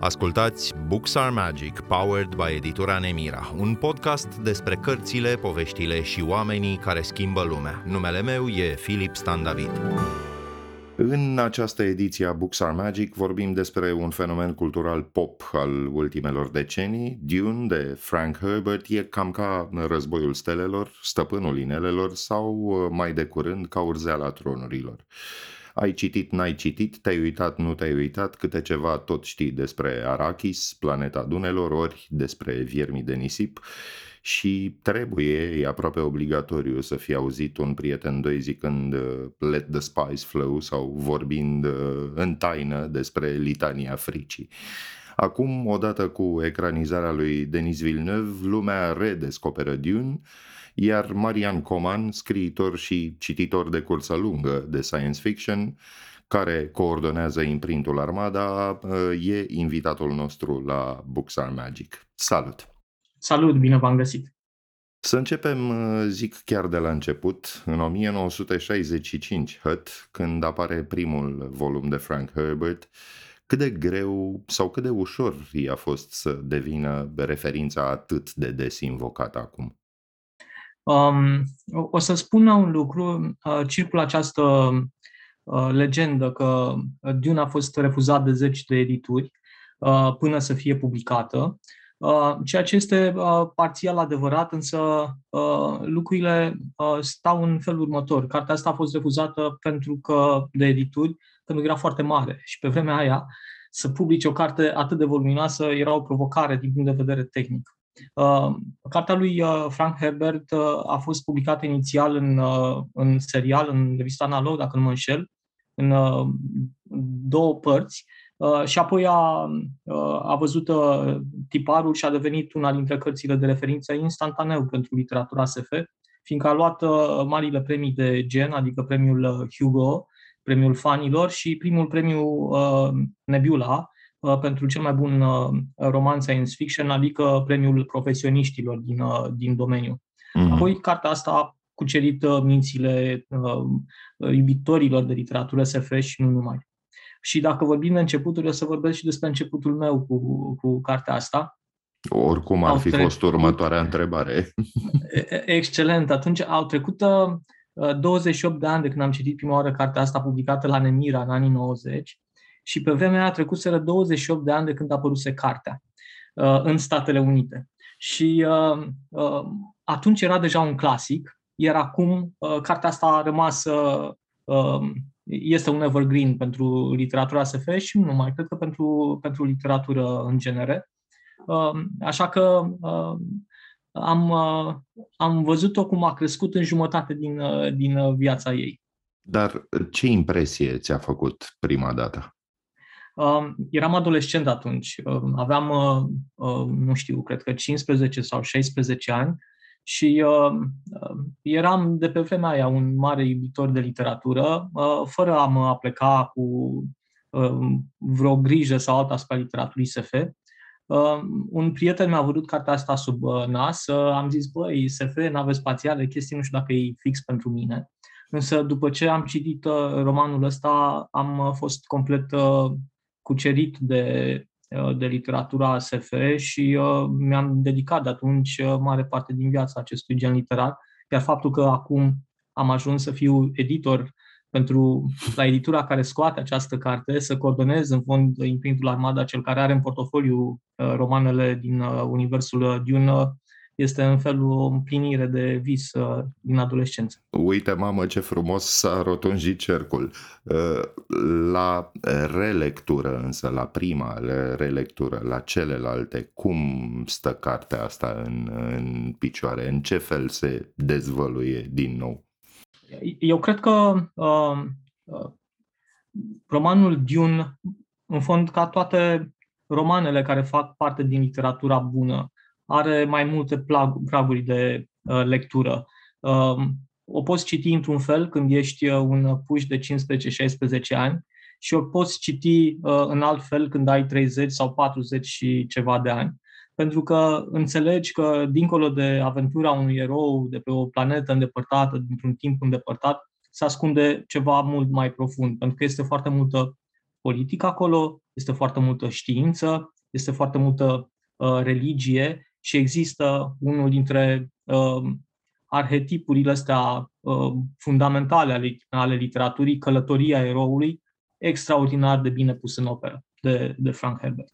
Ascultați Books Are Magic, powered by editura Nemira, un podcast despre cărțile, poveștile și oamenii care schimbă lumea. Numele meu e Filip Stan David. În această ediție a Books Are Magic vorbim despre un fenomen cultural pop al ultimelor decenii. Dune de Frank Herbert e cam ca Războiul Stelelor, Stăpânul Inelelor sau, mai de curând, ca Urzeala Tronurilor. Ai citit, n-ai citit, te-ai uitat, nu te-ai uitat, câte ceva tot știi despre Arachis, planeta Dunelor, ori despre viermii de nisip și trebuie, e aproape obligatoriu să fie auzit un prieten doi zicând uh, let the spice flow sau vorbind uh, în taină despre litania fricii. Acum, odată cu ecranizarea lui Denis Villeneuve, lumea redescoperă Dune, iar Marian Coman, scriitor și cititor de cursă lungă de science fiction, care coordonează imprintul Armada, e invitatul nostru la Books Are Magic. Salut! Salut, bine v-am găsit! Să începem, zic chiar de la început, în 1965, Hut, când apare primul volum de Frank Herbert, cât de greu sau cât de ușor i-a fost să devină referința atât de des invocată acum? Um, o să spun un lucru, uh, circulă această uh, legendă că Dune a fost refuzat de zeci de edituri uh, până să fie publicată, uh, ceea ce este uh, parțial adevărat, însă uh, lucrurile uh, stau în felul următor. Cartea asta a fost refuzată pentru că de edituri, pentru că era foarte mare și pe vremea aia să publice o carte atât de voluminoasă era o provocare din punct de vedere tehnic. Uh, cartea lui uh, Frank Herbert uh, a fost publicată inițial în, în serial, în revista Analog, dacă nu mă înșel, în două părți. Și apoi a, a văzut tiparul și a devenit una dintre cărțile de referință instantaneu pentru literatura SF, fiindcă a luat marile premii de gen, adică premiul Hugo, premiul fanilor și primul premiu Nebula, Uh, pentru cel mai bun uh, roman science fiction, adică premiul profesioniștilor din, uh, din domeniu. Mm-hmm. Apoi, cartea asta a cucerit mințile iubitorilor de literatură SF și nu numai. Și dacă vorbim de începuturi, o să vorbesc și despre începutul meu cu, cu cartea asta. Oricum ar au fi trecut... fost următoarea întrebare. Excelent. Atunci au trecut 28 de ani de când am citit prima oară cartea asta publicată la Nemira în anii 90 și pe vremea aia trecuseră 28 de ani de când a apăruse cartea uh, în Statele Unite. Și uh, uh, atunci era deja un clasic, iar acum cartea asta a rămas este un evergreen pentru literatura SF și nu numai, cred că pentru, pentru literatură în genere. Așa că am, am văzut-o cum a crescut în jumătate din, din viața ei. Dar ce impresie ți-a făcut prima dată? Eram adolescent atunci, aveam, uh, uh, nu știu, cred că 15 sau 16 ani și eram de pe vremea aia un mare iubitor de literatură, uh, fără a mă apleca cu vreo grijă sau alta asupra literaturii SF. Un prieten mi-a văzut cartea asta sub nas, am zis, băi, SF, nave spațiale, chestii, nu știu dacă e fix pentru mine. Însă după ce am citit romanul ăsta, am fost complet cucerit de, uh, de literatura SF și uh, mi-am dedicat de atunci uh, mare parte din viața acestui gen literar, iar faptul că acum am ajuns să fiu editor pentru la editura care scoate această carte, să coordonez în fond imprintul Armada, cel care are în portofoliu romanele din universul Dune, este în felul o împlinire de vis uh, din adolescență. Uite, mamă, ce frumos s-a rotunjit cercul. Uh, la relectură, însă, la prima relectură, la celelalte, cum stă cartea asta în, în picioare? În ce fel se dezvăluie din nou? Eu cred că uh, uh, romanul Dune, în fond, ca toate romanele care fac parte din literatura bună, are mai multe praguri de uh, lectură. Um, o poți citi într-un fel când ești uh, un puș de 15-16 ani și o poți citi uh, în alt fel când ai 30 sau 40 și ceva de ani. Pentru că înțelegi că, dincolo de aventura unui erou de pe o planetă îndepărtată, dintr-un timp îndepărtat, se ascunde ceva mult mai profund, pentru că este foarte multă politică acolo, este foarte multă știință, este foarte multă religie și există unul dintre arhetipurile astea fundamentale ale, ale literaturii, călătoria eroului, extraordinar de bine pus în operă de, de Frank Herbert.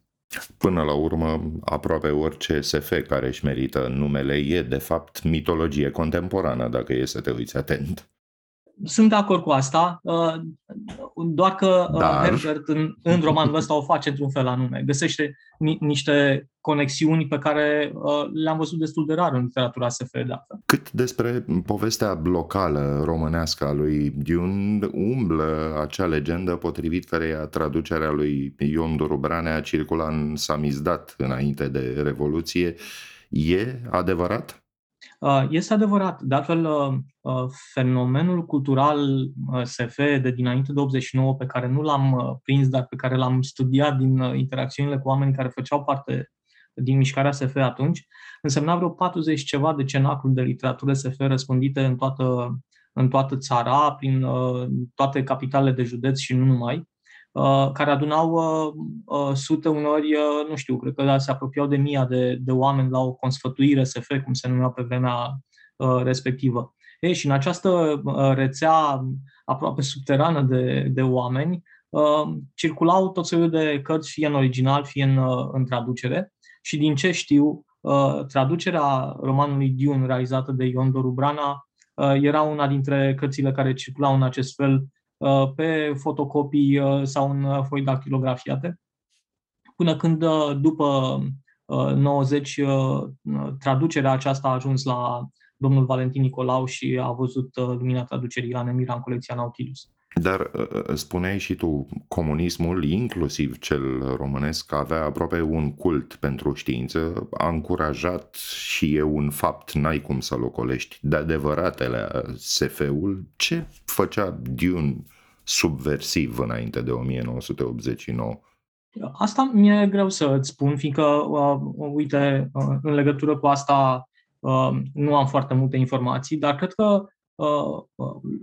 Până la urmă, aproape orice SF care își merită numele e, de fapt, mitologie contemporană, dacă e să te uiți atent. Sunt de acord cu asta, uh, doar că uh, Dar... Herbert în, în romanul ăsta o face într-un fel anume. Găsește ni, niște conexiuni pe care uh, le-am văzut destul de rar în literatura SF de asta. Cât despre povestea locală românească a lui Dune umblă acea legendă potrivit căreia traducerea lui Ion Dorubranea circula în samizdat înainte de Revoluție. E adevărat? Uh, este adevărat. De altfel, uh, uh, fenomenul cultural SF de dinainte de 89, pe care nu l-am prins, dar pe care l-am studiat din interacțiunile cu oamenii care făceau parte din mișcarea SF atunci, însemna vreo 40 ceva de cenacluri de literatură SF răspândite în toată, în toată țara, prin toate capitalele de județ și nu numai. Uh, care adunau uh, uh, sute, uneori, nu știu, cred că se apropiau de mii de, de oameni la o consfătuire SF, cum se numea pe vremea respectivă. Ei, și în această rețea aproape subterană de, de oameni, circulau tot felul de cărți, fie în original, fie în, în traducere. Și din ce știu, traducerea romanului Dune, realizată de Ion Doru Brana, era una dintre cărțile care circulau în acest fel Uh, pe fotocopii uh, sau în uh, foi dactilografiate, până când după 90 traducerea aceasta a ajuns la domnul Valentin Nicolau și a văzut lumina traducerii la Nemira în colecția Nautilus. Dar spuneai și tu, comunismul, inclusiv cel românesc, avea aproape un cult pentru știință, a încurajat și e un fapt, n-ai cum să-l ocolești, de adevăratele SF-ul. Ce făcea Dune subversiv înainte de 1989? Asta mi-e greu să îți spun, fiindcă, uh, uite, uh, în legătură cu asta uh, nu am foarte multe informații, dar cred că uh, uh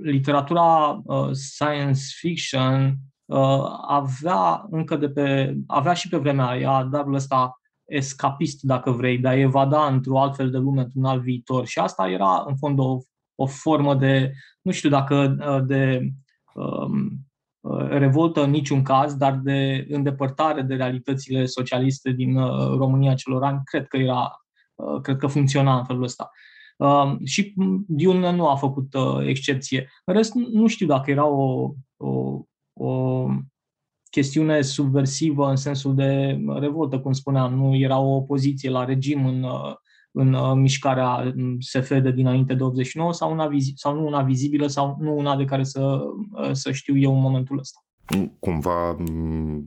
literatura uh, science fiction uh, avea încă de pe, avea și pe vremea aia darul ăsta escapist, dacă vrei, de a evada într-o altfel de lume, într-un alt viitor. Și asta era, în fond, o, o formă de, nu știu dacă de Um, uh, revoltă în niciun caz, dar de îndepărtare de realitățile socialiste din uh, România celor ani, cred că era, uh, cred că funcționa în felul ăsta. Um, și Dune nu a făcut excepție. În rest, nu știu dacă era o, o, o chestiune subversivă în sensul de revoltă, cum spuneam, nu era o opoziție la regim în, în uh, mișcarea SF de dinainte de 89 sau, una vizi- sau nu una vizibilă sau nu una de care să, uh, să știu eu în momentul ăsta. Cumva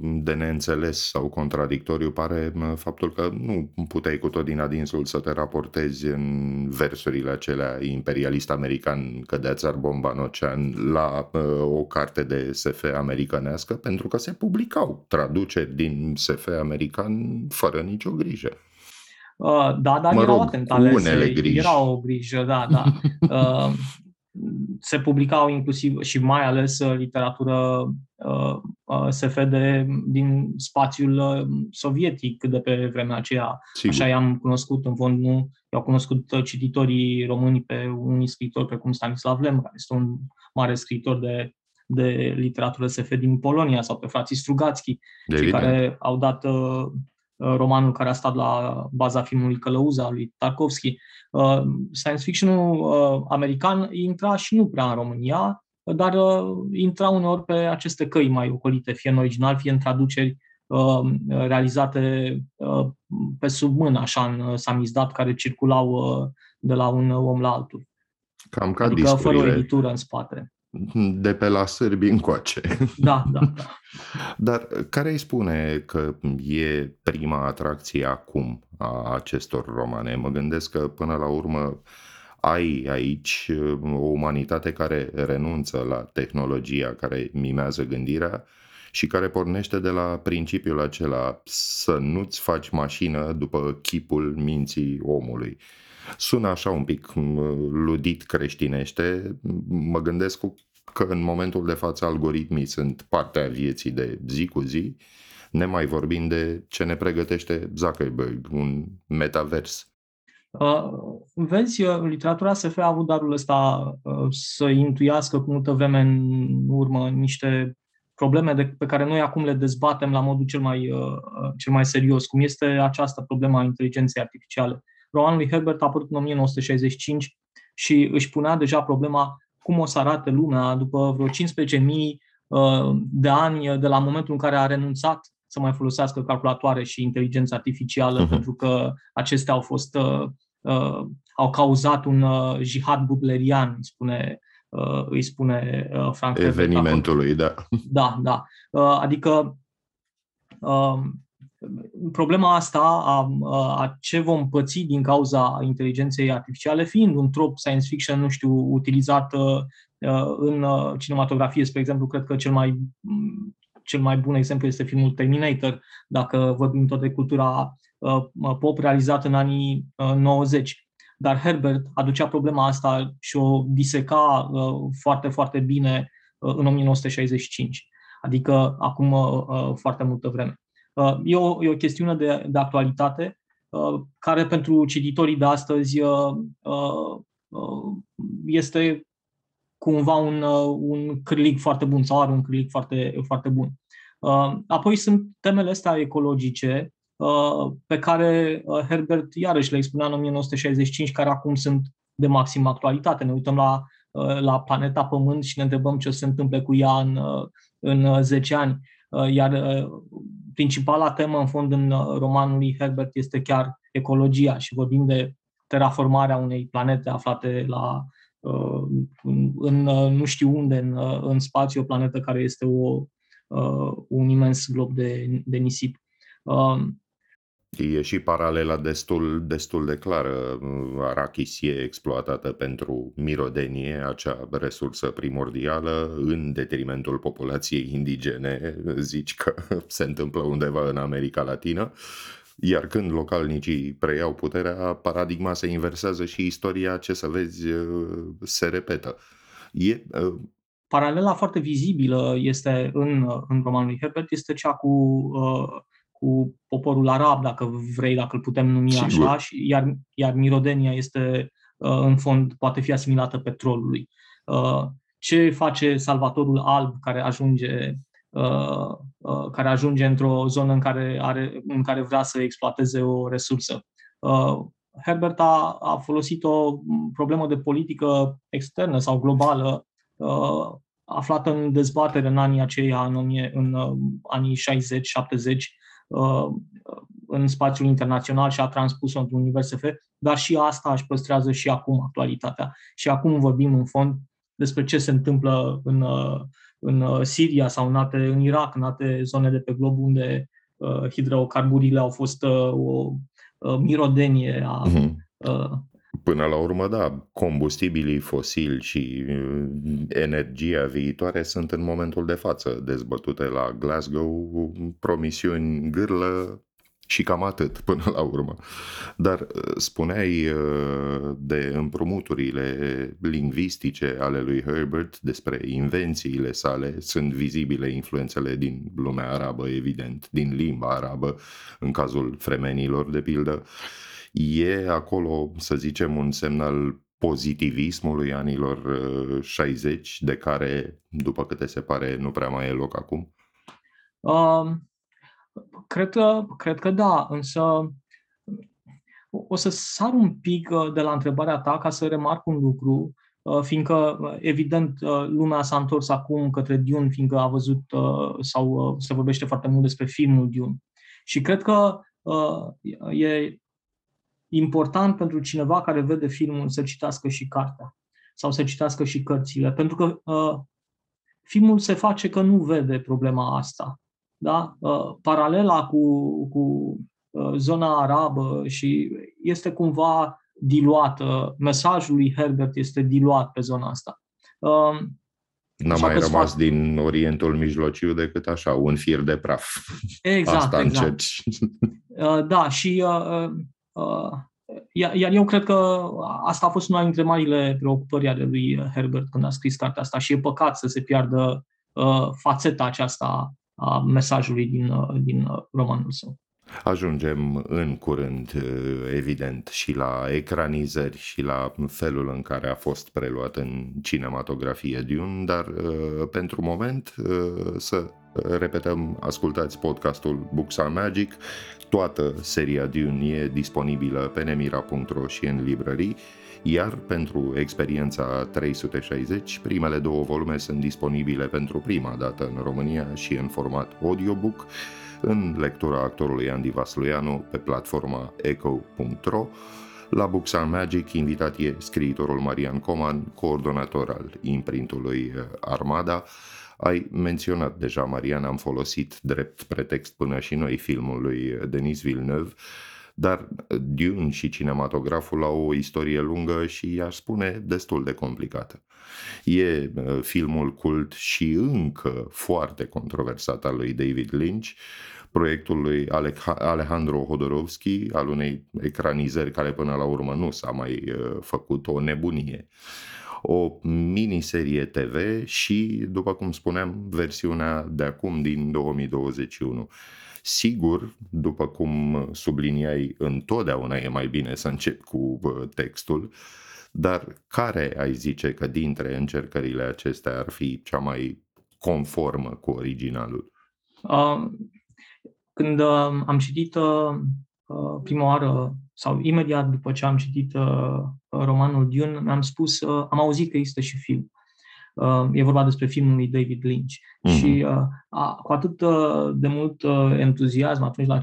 de neînțeles sau contradictoriu pare faptul că nu puteai cu tot din adinsul să te raportezi în versurile acelea imperialist american cădea țar bomba în ocean la uh, o carte de SF americanească pentru că se publicau traduceri din SF american fără nicio grijă. Uh, da, dar mă erau atent alese, griji. era o grijă, da, da. Uh, se publicau inclusiv și mai ales uh, literatură SF de, din spațiul sovietic de pe vremea aceea. Sigur. Așa i-am cunoscut, în fond, nu i-au cunoscut cititorii români pe unii scriitori precum Stanislav Lem, care este un mare scriitor de de literatură SF din Polonia sau pe frații Strugațchi, cei care au dat Uh, romanul care a stat la baza filmului Călăuza lui Tarkovski. Uh, science fiction-ul uh, american intra și nu prea în România, dar intra uneori pe aceste căi mai ocolite, fie în original, fie în traduceri realizate pe sub mână, așa, în samizdat, care circulau de la un om la altul. Cam ca adică fără o editură în spate de pe la sârbi încoace. Da, da, da. Dar care îi spune că e prima atracție acum a acestor romane? Mă gândesc că până la urmă ai aici o umanitate care renunță la tehnologia care mimează gândirea și care pornește de la principiul acela să nu-ți faci mașină după chipul minții omului. Sună așa un pic ludit creștinește, mă gândesc că în momentul de față algoritmii sunt partea vieții de zi cu zi, Ne mai vorbim de ce ne pregătește Zuckerberg, un metavers. Uh, vezi, uh, literatura SF a avut darul ăsta uh, să intuiască cu multă vreme în urmă niște probleme de, pe care noi acum le dezbatem la modul cel mai, uh, cel mai serios, cum este această problemă a inteligenței artificiale. Romanul lui Herbert a apărut în 1965 și își punea deja problema cum o să arate lumea după vreo 15.000 uh, de ani de la momentul în care a renunțat să mai folosească calculatoare și inteligență artificială, uh-huh. pentru că acestea au fost uh, uh, au cauzat un uh, jihad butlerian, spune Uh, îi spune uh, Frank Evenimentului, da. Da, da. Uh, adică um, problema asta a, a ce vom păți din cauza inteligenței artificiale, fiind un trop science fiction, nu știu, utilizat în cinematografie, spre exemplu, cred că cel mai, cel mai bun exemplu este filmul Terminator, dacă vorbim tot de cultura pop realizată în anii 90 dar Herbert aducea problema asta și o diseca uh, foarte, foarte bine uh, în 1965, adică acum uh, foarte multă vreme. E o, e o chestiune de, de actualitate care pentru cititorii de astăzi este cumva un, un cârlig foarte bun sau are un cârlig foarte, foarte bun. Apoi sunt temele astea ecologice Uh, pe care uh, Herbert iarăși le expunea în 1965, care acum sunt de maximă actualitate. Ne uităm la, uh, la planeta Pământ și ne întrebăm ce se întâmplă cu ea în, în 10 ani. Iar principala temă, în fond, în romanul lui Herbert este chiar ecologia și vorbim de terraformarea unei planete aflate la, în, nu știu unde, în, în spațiu, o planetă care este o, un imens glob de, de nisip. E și paralela destul, destul de clară. Arachis e exploatată pentru mirodenie, acea resursă primordială, în detrimentul populației indigene, zici că se întâmplă undeva în America Latină. Iar când localnicii preiau puterea, paradigma se inversează și istoria, ce să vezi, se repetă. E, Paralela foarte vizibilă este în, în romanul lui Herbert este cea cu uh, cu poporul arab, dacă vrei, dacă îl putem numi Sigur. așa, și, iar, iar mirodenia este, uh, în fond, poate fi asimilată petrolului. Uh, ce face salvatorul alb care ajunge uh, care ajunge într-o zonă în care, are, în care vrea să exploateze o resursă. Herbert a, a folosit o problemă de politică externă sau globală aflată în dezbatere în anii aceia, în, în anii 60-70, Uh, în spațiul internațional și a transpus-o într-un univers SF, dar și asta își păstrează și acum actualitatea. Și acum vorbim în fond despre ce se întâmplă în, uh, în uh, Siria sau în, alte, în Irak, în alte zone de pe glob unde uh, hidrocarburile au fost uh, o uh, mirodenie a uh-huh. Uh, Până la urmă, da, combustibilii fosili și uh, energia viitoare sunt în momentul de față dezbătute la Glasgow, promisiuni gârlă și cam atât până la urmă. Dar uh, spuneai uh, de împrumuturile lingvistice ale lui Herbert, despre invențiile sale, sunt vizibile influențele din lumea arabă, evident, din limba arabă, în cazul fremenilor, de pildă. E acolo, să zicem, un semn al pozitivismului anilor 60, uh, de care, după câte se pare, nu prea mai e loc acum? Um, cred, că, cred că da, însă o să sar un pic uh, de la întrebarea ta ca să remarc un lucru, uh, fiindcă, evident, lumea s-a întors acum către Dune, fiindcă a văzut sau se vorbește foarte mult despre filmul Dune. Și cred că e important pentru cineva care vede filmul să citească și cartea sau să citească și cărțile, pentru că uh, filmul se face că nu vede problema asta. Da? Uh, paralela cu, cu uh, zona arabă și este cumva diluată, mesajul lui Herbert este diluat pe zona asta. Uh, N-a mai rămas fac... din Orientul Mijlociu decât așa, un fir de praf. Exact, Asta exact. încerci. Uh, da, și uh, uh, iar eu cred că asta a fost una dintre marile preocupări ale lui Herbert când a scris cartea asta și e păcat să se piardă uh, fațeta aceasta a mesajului din, din romanul său. Ajungem în curând, evident, și la ecranizări și la felul în care a fost preluat în cinematografie Dune, dar pentru moment să repetăm, ascultați podcastul Books are Magic, toată seria Dune e disponibilă pe nemira.ro și în librării, iar pentru experiența 360, primele două volume sunt disponibile pentru prima dată în România și în format audiobook, în lectura actorului Andy Vasluianu pe platforma echo.ro. La Books and Magic, invitat e scriitorul Marian Coman, coordonator al imprintului Armada. Ai menționat deja, Marian, am folosit drept pretext până și noi filmul lui Denis Villeneuve, dar Dune și cinematograful au o istorie lungă și aș spune destul de complicată. E uh, filmul cult și încă foarte controversat al lui David Lynch, proiectul lui Alejandro Hodorovski, al unei ecranizări care până la urmă nu s-a mai uh, făcut o nebunie. O miniserie TV și, după cum spuneam, versiunea de acum din 2021. Sigur, după cum subliniai, întotdeauna e mai bine să încep cu textul, dar care ai zice că dintre încercările acestea ar fi cea mai conformă cu originalul? Uh, când uh, am citit uh, uh, prima oară, sau imediat după ce am citit uh, romanul Dune, mi-am spus, uh, am auzit că există și film. Uh, e vorba despre filmul lui David Lynch. Mm-hmm. Și uh, a, cu atât uh, de mult uh, entuziasm, atunci la 15-16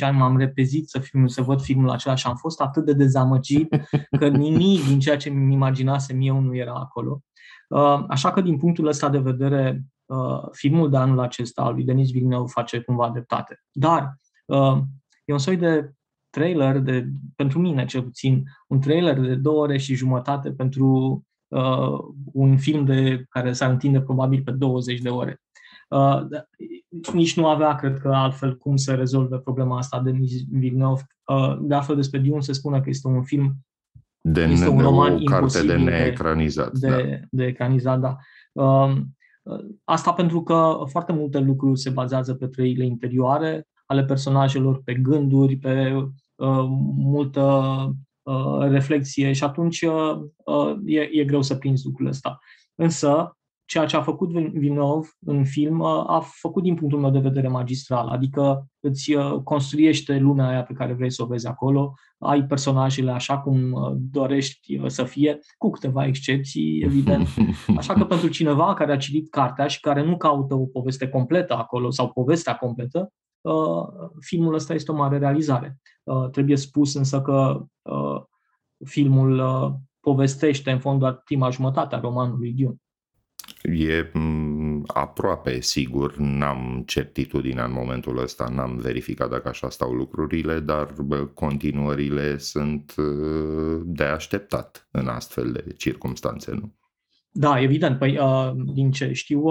ani m-am repezit să, film, să văd filmul acela și am fost atât de dezamăgit că nimic din ceea ce mi imaginasem eu nu era acolo. Uh, așa că din punctul ăsta de vedere, uh, filmul de anul acesta al lui Denis Villeneuve face cumva dreptate. Dar uh, e un soi de trailer, de, pentru mine cel puțin, un trailer de două ore și jumătate pentru uh, un film de care s-ar întinde probabil pe 20 de ore. Uh, nici nu avea, cred că, altfel cum să rezolve problema asta de Villeneuve. Uh, de altfel, despre Dune se spune că este un film de, este un de roman o carte de neecranizat. De, da. de, de ecranizat, da. Uh, asta pentru că foarte multe lucruri se bazează pe trăile interioare ale personajelor, pe gânduri, pe uh, multă Uh, reflexie și atunci uh, uh, e, e greu să prinzi lucrurile ăsta. Însă, ceea ce a făcut Villeneuve în film a făcut din punctul meu de vedere magistral, adică îți construiește lumea aia pe care vrei să o vezi acolo, ai personajele așa cum dorești să fie, cu câteva excepții, evident. Așa că pentru cineva care a citit cartea și care nu caută o poveste completă acolo sau povestea completă, filmul ăsta este o mare realizare. Trebuie spus însă că filmul uh, povestește în fond doar prima jumătate a romanului Dune. E mm, aproape sigur, n-am certitudinea în momentul ăsta, n-am verificat dacă așa stau lucrurile, dar continuările sunt uh, de așteptat în astfel de circunstanțe, nu? Da, evident. Păi, uh, din ce știu,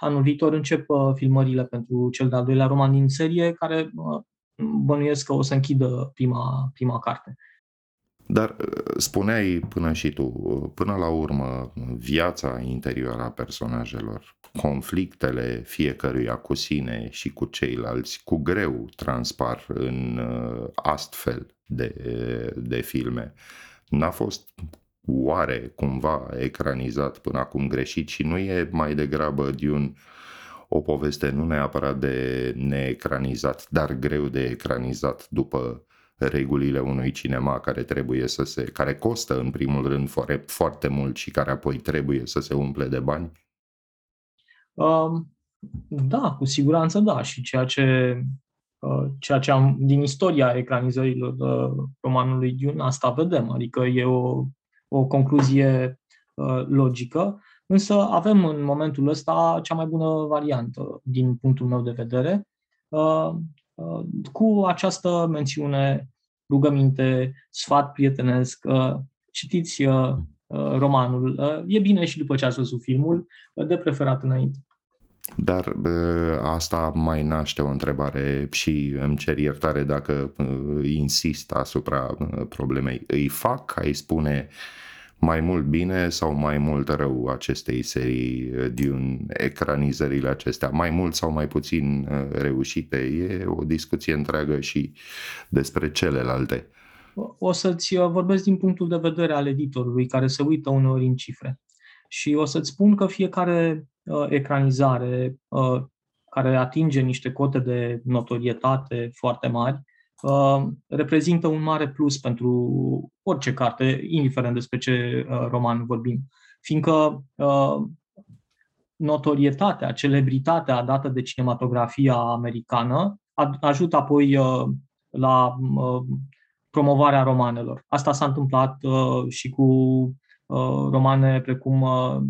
anul viitor încep filmările pentru cel de-al doilea roman din serie, care bănuiesc că o să închidă prima, prima carte. Dar uh, spuneai până și tu, uh, până la urmă, viața interioară a personajelor, conflictele fiecăruia cu sine și cu ceilalți, cu greu transpar în uh, astfel de, de filme. N-a fost oare cumva ecranizat până acum greșit și nu e mai degrabă de un o poveste nu neapărat de neecranizat, dar greu de ecranizat după regulile unui cinema care trebuie să se, care costă în primul rând foarte mult și care apoi trebuie să se umple de bani? Um, da, cu siguranță da. Și ceea ce, uh, ceea ce am din istoria ecranizărilor uh, romanului Dune, asta vedem. Adică e o, o concluzie uh, logică. Însă avem în momentul ăsta cea mai bună variantă din punctul meu de vedere. Uh, Uh, cu această mențiune, rugăminte, sfat prietenesc, uh, citiți uh, romanul. E bine și după ce ați văzut filmul, de preferat înainte. Dar asta mai naște o întrebare și îmi cer iertare dacă insist asupra problemei. Îi fac, ai spune, mai mult bine sau mai mult rău acestei serii din ecranizările acestea, mai mult sau mai puțin reușite. E o discuție întreagă și despre celelalte. O să-ți vorbesc din punctul de vedere al editorului, care se uită uneori în cifre. Și o să-ți spun că fiecare uh, ecranizare uh, care atinge niște cote de notorietate foarte mari uh, reprezintă un mare plus pentru orice carte, indiferent despre ce uh, roman vorbim. Fiindcă uh, notorietatea, celebritatea dată de cinematografia americană ajută apoi uh, la uh, promovarea romanelor. Asta s-a întâmplat uh, și cu Uh, romane precum uh,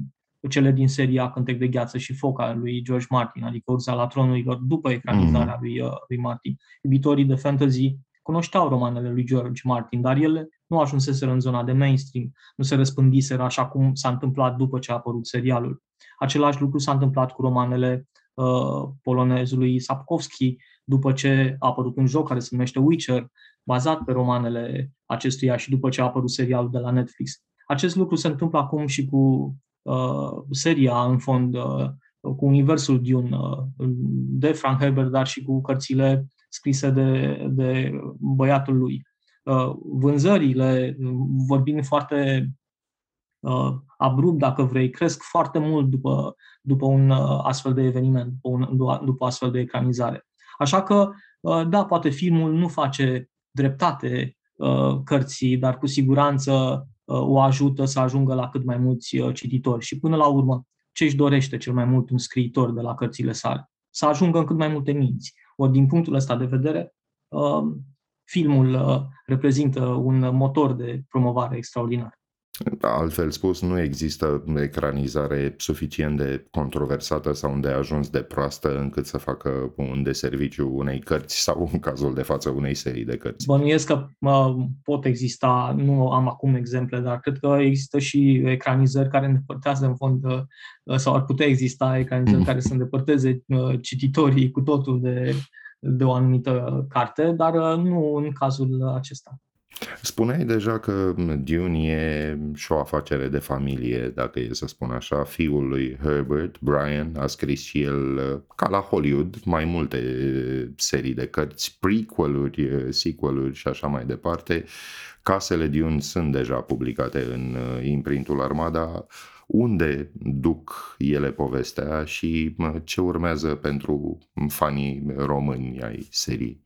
cele din seria Cântec de gheață și foc al lui George Martin, adică Urza la tronurilor, după ecranizarea mm. lui, uh, lui Martin. Iubitorii de fantasy cunoșteau romanele lui George Martin, dar ele nu ajunseseră în zona de mainstream, nu se răspândiseră așa cum s-a întâmplat după ce a apărut serialul. Același lucru s-a întâmplat cu romanele uh, polonezului Sapkowski, după ce a apărut un joc care se numește Witcher, bazat pe romanele acestuia și după ce a apărut serialul de la Netflix. Acest lucru se întâmplă acum și cu uh, seria, în fond, uh, cu universul Dune uh, de Frank Herbert, dar și cu cărțile scrise de, de băiatul lui. Uh, vânzările, vorbind foarte uh, abrupt, dacă vrei, cresc foarte mult după, după un uh, astfel de eveniment, după, un, după astfel de ecranizare. Așa că, uh, da, poate filmul nu face dreptate uh, cărții, dar cu siguranță Uh, o ajută să ajungă la cât mai mulți uh, cititori. Și până la urmă, ce își dorește cel mai mult un scriitor de la cărțile sale? Să ajungă în cât mai multe minți. Ori din punctul ăsta de vedere, uh, filmul reprezintă un motor de promovare extraordinar. Altfel spus, nu există ecranizare suficient de controversată sau de ajuns de proastă încât să facă un deserviciu unei cărți sau în cazul de față unei serii de cărți. Bănuiesc că mă, pot exista, nu am acum exemple, dar cred că există și ecranizări care îndepărtează în fond uh, sau ar putea exista ecranizări mm. care să îndepărteze uh, cititorii cu totul de, de o anumită carte, dar uh, nu în cazul acesta. Spuneai deja că Dune e și o afacere de familie, dacă e să spun așa. Fiul lui Herbert, Brian, a scris și el, ca la Hollywood, mai multe serii de cărți, prequel-uri, sequel-uri și așa mai departe. Casele Dune sunt deja publicate în uh, imprintul Armada. Unde duc ele povestea și ce urmează pentru fanii români ai serii?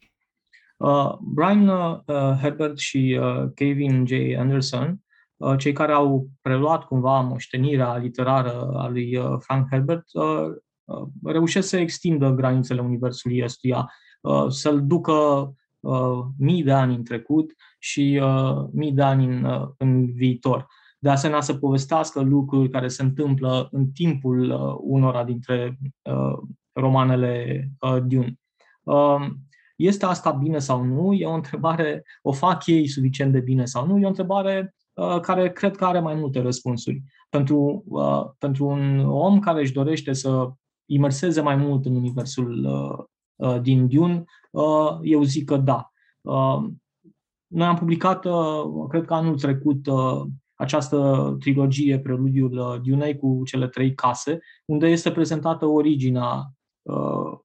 Uh, Brian uh, Herbert și uh, Kevin J. Anderson, uh, cei care au preluat cumva moștenirea literară a lui uh, Frank Herbert, uh, uh, reușesc să extindă granițele universului ăstuia, uh, să-l ducă uh, mii de ani în trecut și uh, mii de ani în, uh, în viitor. De asemenea, să povestească lucruri care se întâmplă în timpul uh, unora dintre uh, romanele uh, Dune. Uh, este asta bine sau nu? E o întrebare, o fac ei suficient de bine sau nu? E o întrebare uh, care cred că are mai multe răspunsuri. Pentru, uh, pentru un om care își dorește să imerseze mai mult în universul uh, uh, din Dune, uh, eu zic că da. Uh, noi am publicat, uh, cred că anul trecut, uh, această trilogie, preludiul uh, Dunei cu cele trei case, unde este prezentată originea Uh,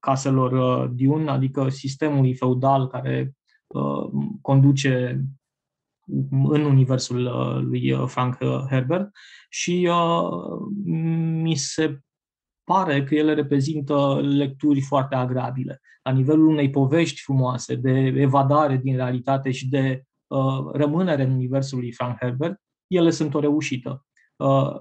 caselor uh, Diun, adică sistemului feudal care uh, conduce în universul lui Frank Herbert și mi se pare că ele reprezintă lecturi foarte agrabile. La nivelul unei povești frumoase, de evadare din realitate și de rămânere în universul lui Frank Herbert, ele sunt o reușită. Uh,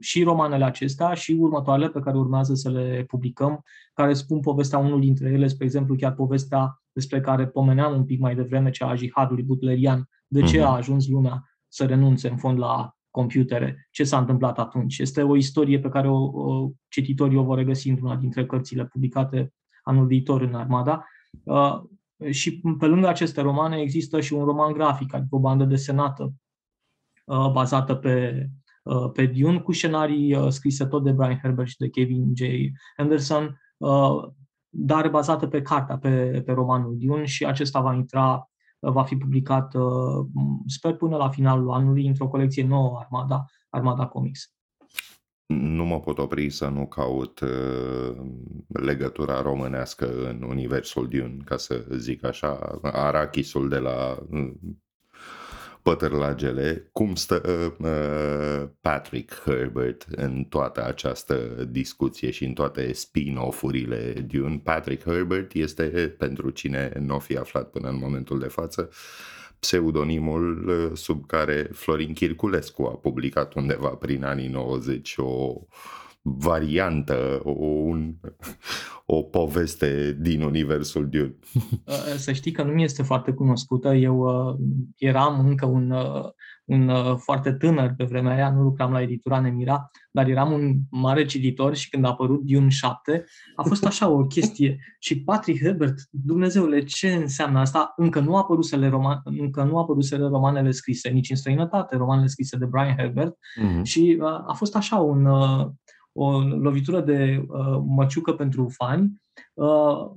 și romanele acestea și următoarele pe care urmează să le publicăm, care spun povestea unul dintre ele, spre exemplu chiar povestea despre care pomeneam un pic mai devreme, cea a jihadului butlerian, de ce mhm. a ajuns lumea să renunțe în fond la computere, ce s-a întâmplat atunci. Este o istorie pe care o, o cititorii o vor regăsi într-una dintre cărțile publicate anul viitor în Armada. Uh, și pe lângă aceste romane există și un roman grafic, adică o bandă desenată uh, bazată pe Uh, pe Dune cu scenarii uh, scrise tot de Brian Herbert și de Kevin J. Anderson, uh, dar bazată pe cartea, pe, pe romanul Dune și acesta va intra va fi publicat, sper, până la finalul anului, într-o colecție nouă, Armada, Armada Comics nu mă pot opri să nu caut uh, legătura românească în universul Dune, ca să zic așa, arachisul de la uh, pătărlagele, cum stă uh, uh, Patrick Herbert în toată această discuție și în toate spin-off-urile Dune. Patrick Herbert este, pentru cine nu fi aflat până în momentul de față, uh, pseudonimul uh, sub care Florin Chirculescu a publicat undeva prin anii 90 o variantă, o, un, o poveste din universul Dune. Uh, să știi că nu mi este foarte cunoscută. Eu uh, eram încă un un uh, foarte tânăr pe vremea aia, nu lucram la editura Nemira, dar eram un mare cititor și când a apărut Dune 7, a fost așa o chestie. Și Patrick Herbert, Dumnezeule, ce înseamnă asta? Încă nu, apărusele roman, încă nu apărusele romanele scrise, nici în străinătate, romanele scrise de Brian Herbert mm-hmm. și uh, a fost așa un, uh, o lovitură de uh, măciucă pentru fani. Uh,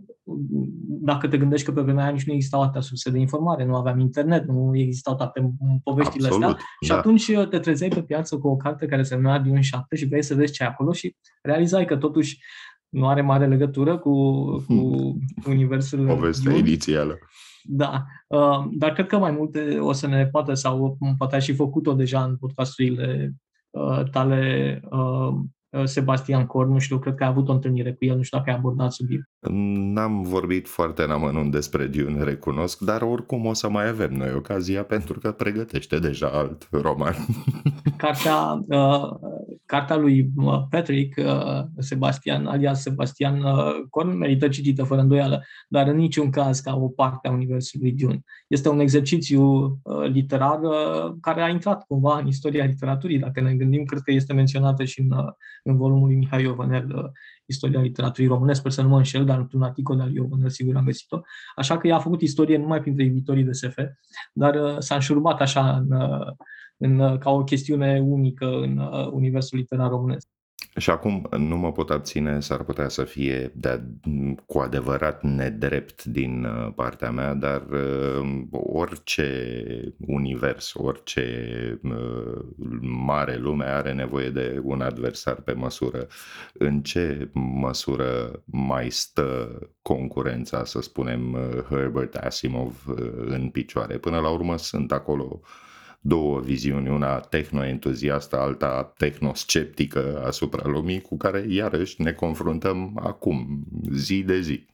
dacă te gândești că pe vremea aia nici nu existau atâtea surse de informare, nu aveam internet, nu existau toate poveștile Absolut, astea și da. atunci uh, te trezeai pe piață cu o carte care se numea Dune 7 și vrei să vezi ce e acolo și realizai că totuși nu are mare legătură cu, cu universul Povestea Dune. inițială. Da, uh, dar cred că mai multe o să ne poate sau poate ai și făcut-o deja în podcasturile uh, tale uh, Uh, Sebastian Cornu și eu cred că a avut o întâlnire cu el, nu știu dacă ai abordat subiect. N-am vorbit foarte în amănunt despre Dune, recunosc, dar oricum o să mai avem noi ocazia pentru că pregătește deja alt roman. Cartea, uh, cartea lui uh, Patrick, uh, Sebastian, alias Sebastian uh, Corn, merită citită fără îndoială, dar în niciun caz ca o parte a universului Dune. Este un exercițiu uh, literar uh, care a intrat cumva în istoria literaturii, dacă ne gândim, cred că este menționată și în uh, în volumul lui Mihai Iovanel, uh, Istoria literaturii române, sper să nu mă înșel, dar într-un articol al lui Iovanel sigur am găsit-o. Așa că ea a făcut istorie numai printre iubitorii de SF, dar uh, s-a înșurubat așa în, uh, în, ca o chestiune unică în universul literar românesc. Și acum nu mă pot abține, s-ar putea să fie de cu adevărat nedrept din uh, partea mea, dar uh, orice univers, orice uh, mare lume are nevoie de un adversar pe măsură. În ce măsură mai stă concurența, să spunem, Herbert Asimov în picioare? Până la urmă sunt acolo două viziuni, una tehnoentuziastă, alta tehnosceptică asupra lumii, cu care iarăși ne confruntăm acum, zi de zi.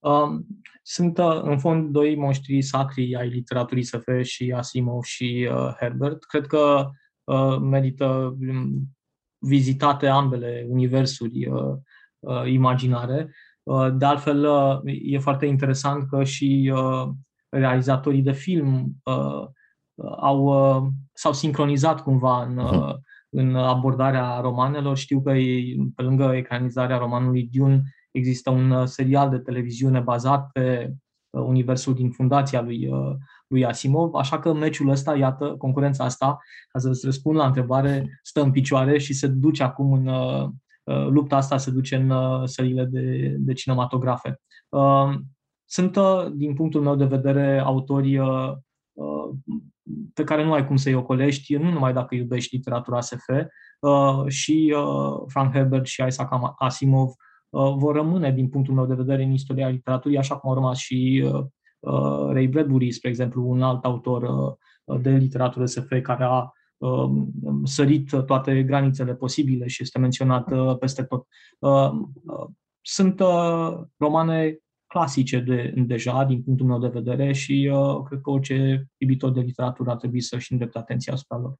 Um, sunt uh, în fond doi monștri sacri ai literaturii SF și Asimov și uh, Herbert. Cred că uh, merită um, vizitate ambele universuri uh, uh, imaginare. Uh, de altfel, uh, e foarte interesant că și uh, realizatorii de film uh, au, uh, s-au sincronizat cumva în, uh, în abordarea romanelor. Știu că pe lângă ecranizarea romanului Dune există un uh, serial de televiziune bazat pe universul din fundația lui, lui Asimov, așa că meciul ăsta, iată, concurența asta, ca să-ți răspund la întrebare, stă în picioare și se duce acum în lupta asta, se duce în sările de, de cinematografe. Sunt, din punctul meu de vedere, autori pe care nu ai cum să-i ocolești, nu numai dacă iubești literatura SF, uh, și uh, Frank Herbert și Isaac Asimov uh, vor rămâne, din punctul meu de vedere, în istoria literaturii, așa cum au rămas și Ray Bradbury, spre exemplu, un alt autor de literatură SF care a sărit toate granițele posibile și este menționat peste tot. Sunt romane clasice de, deja, din punctul meu de vedere, și uh, cred că orice iubitor de literatură ar trebui să-și îndrepte atenția asupra lor.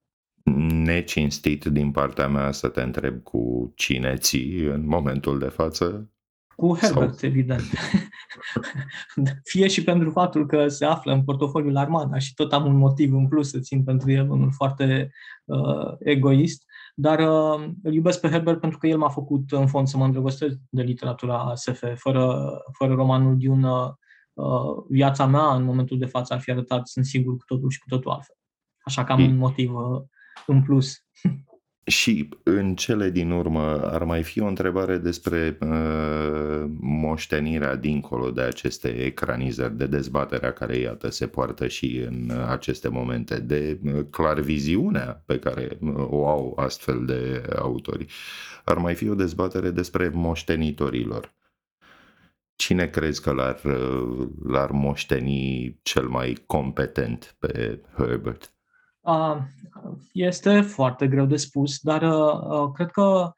Necinstit din partea mea să te întreb cu cine ții în momentul de față? Cu Herbert, Sau... evident. Fie și pentru faptul că se află în portofoliul Armada și tot am un motiv în plus să țin pentru el, unul foarte uh, egoist, dar uh, îl iubesc pe Herbert pentru că el m-a făcut în fond să mă îndrăgostesc de literatura SF. Fără, fără romanul Dune, uh, viața mea în momentul de față ar fi arătat, sunt sigur, cu totul și cu totul altfel. Așa că am un motiv uh, în plus. Și în cele din urmă ar mai fi o întrebare despre uh, moștenirea dincolo de aceste ecranizări, de dezbaterea care, iată, se poartă și în aceste momente, de uh, clar viziunea pe care uh, o au astfel de autori. Ar mai fi o dezbatere despre moștenitorilor. Cine crezi că l-ar, uh, l-ar moșteni cel mai competent pe Herbert? Este foarte greu de spus, dar cred că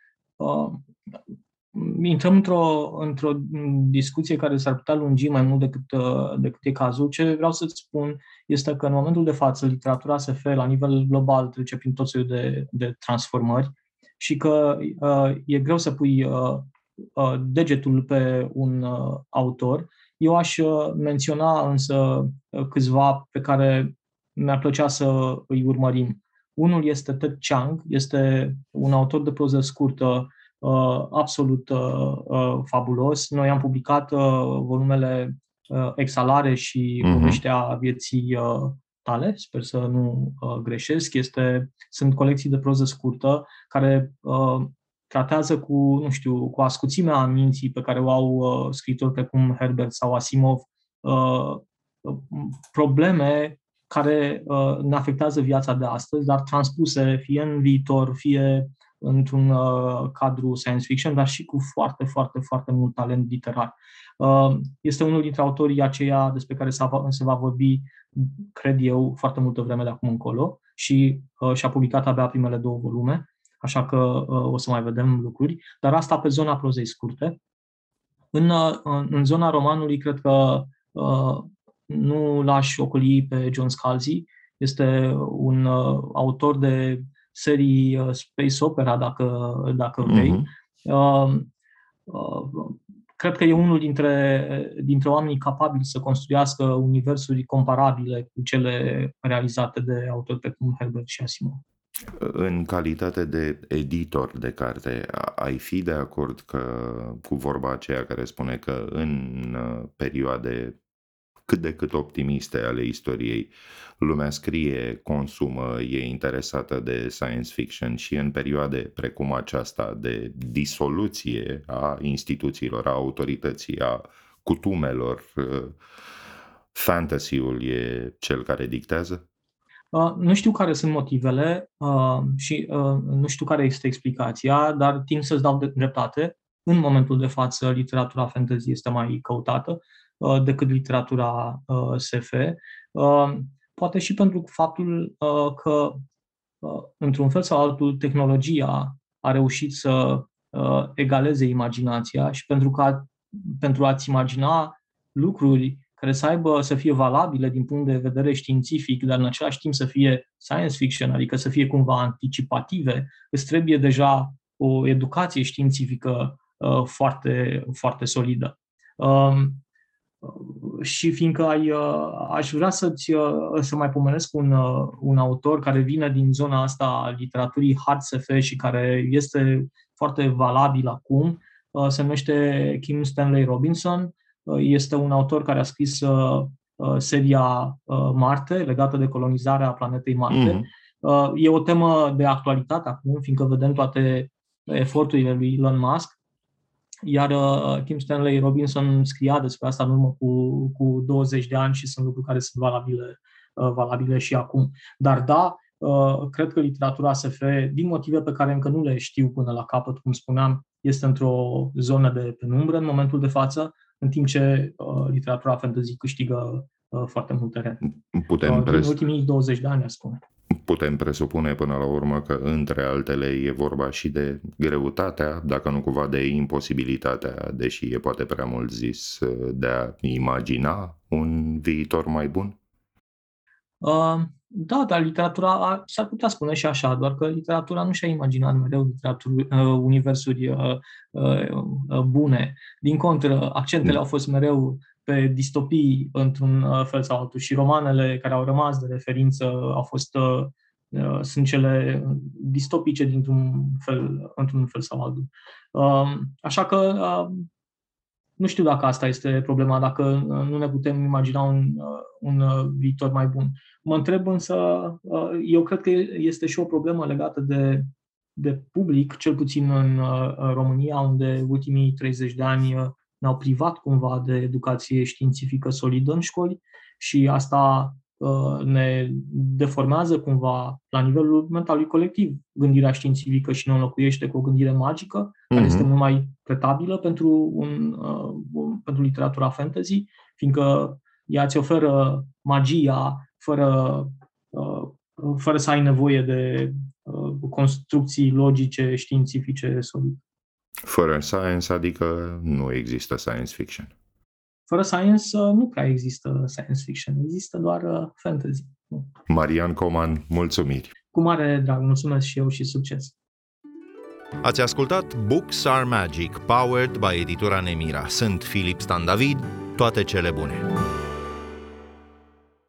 intrăm într-o, într-o discuție care s-ar putea lungi mai mult decât, decât e cazul. Ce vreau să-ți spun este că în momentul de față literatura SF la nivel global trece prin tot felul de, de transformări și că uh, e greu să pui uh, uh, degetul pe un uh, autor. Eu aș menționa însă câțiva pe care mi-ar plăcea să îi urmărim. Unul este Ted Chiang, este un autor de proză scurtă uh, absolut uh, uh, fabulos. Noi am publicat volumele Exalare și uh-huh. Povestea vieții tale, sper să nu greșesc. Este, sunt colecții de proză scurtă care tratează cu, nu știu, cu ascuțimea minții pe care o au uh, scritori precum Herbert sau Asimov, uh, probleme care uh, ne afectează viața de astăzi, dar transpuse fie în viitor, fie într-un uh, cadru science fiction, dar și cu foarte, foarte, foarte mult talent literar. Uh, este unul dintre autorii aceia despre care se va vorbi, cred eu, foarte multă vreme de acum încolo și uh, și-a publicat abia primele două volume, așa că uh, o să mai vedem lucruri, dar asta pe zona prozei scurte. În, uh, în zona romanului, cred că uh, nu l-aș ocoli pe John Scalzi. Este un uh, autor de serii uh, space opera, dacă, dacă vrei. Uh-huh. Uh, uh, cred că e unul dintre, dintre oamenii capabili să construiască universuri comparabile cu cele realizate de autori precum Herbert și Asimov. În calitate de editor de carte, ai fi de acord că cu vorba aceea care spune că în uh, perioade cât de cât optimiste ale istoriei. Lumea scrie, consumă, e interesată de science fiction și în perioade precum aceasta de disoluție a instituțiilor, a autorității, a cutumelor, uh, fantasy-ul e cel care dictează? Uh, nu știu care sunt motivele uh, și uh, nu știu care este explicația, dar timp să-ți dau dreptate. În momentul de față, literatura fantasy este mai căutată. Uh, decât literatura uh, SF. Uh, poate și pentru faptul că, într-un fel sau altul, tehnologia a reușit să egaleze imaginația și pentru, că, pentru a-ți imagina lucruri care să aibă, să fie valabile din punct de vedere științific, dar în același timp să fie science fiction, adică să fie cumva anticipative, îți trebuie deja o educație științifică uh, foarte, foarte solidă. Um, și fiindcă ai, uh, aș vrea să-ți, uh, să mai pomenesc un, uh, un autor care vine din zona asta a literaturii hard SF și care este foarte valabil acum, se numește Kim Stanley Robinson. Este un autor care a scris seria Marte, legată de colonizarea planetei Marte. Mm-hmm. E o temă de actualitate acum, fiindcă vedem toate eforturile lui Elon Musk iar uh, Kim Stanley Robinson scria despre asta în urmă cu, cu 20 de ani și sunt lucruri care sunt valabile, uh, valabile și acum. Dar da, uh, cred că literatura SF, din motive pe care încă nu le știu până la capăt, cum spuneam, este într-o zonă de penumbră în momentul de față, în timp ce uh, literatura fantasy câștigă uh, foarte mult teren. Putem uh, în ultimii 20 de ani, aș spune putem presupune până la urmă că între altele e vorba și de greutatea, dacă nu cumva de imposibilitatea, deși e poate prea mult zis, de a imagina un viitor mai bun? Uh, da, dar literatura s-ar putea spune și așa, doar că literatura nu și-a imaginat mereu literaturi, uh, universuri uh, uh, bune. Din contră, accentele au fost mereu pe distopii într-un uh, fel sau altul și romanele care au rămas de referință au fost uh, uh, sunt cele distopice dintr-un fel, într-un fel sau altul. Um, așa că nu știu dacă asta este problema, dacă nu ne putem imagina un, un viitor mai bun. Mă întreb însă, eu cred că este și o problemă legată de de public, cel puțin în România, unde ultimii 30 de ani ne-au privat cumva de educație științifică solidă în școli și asta ne deformează cumva la nivelul mentalului colectiv gândirea științifică și ne înlocuiește cu o gândire magică, mm-hmm. care este mhm. mult mai pretabilă pentru, un, uh, pentru literatura fantasy, fiindcă ea îți oferă magia fără, uh, fără să ai nevoie de uh, construcții logice, științifice solide. Fără science, adică nu există science fiction. Fără science uh, nu prea există science fiction, există doar uh, fantasy. Marian Coman, mulțumiri! Cu mare drag, mulțumesc și eu și succes! Ați ascultat Books Are Magic, powered by editura Nemira. Sunt Filip Stan David, toate cele bune!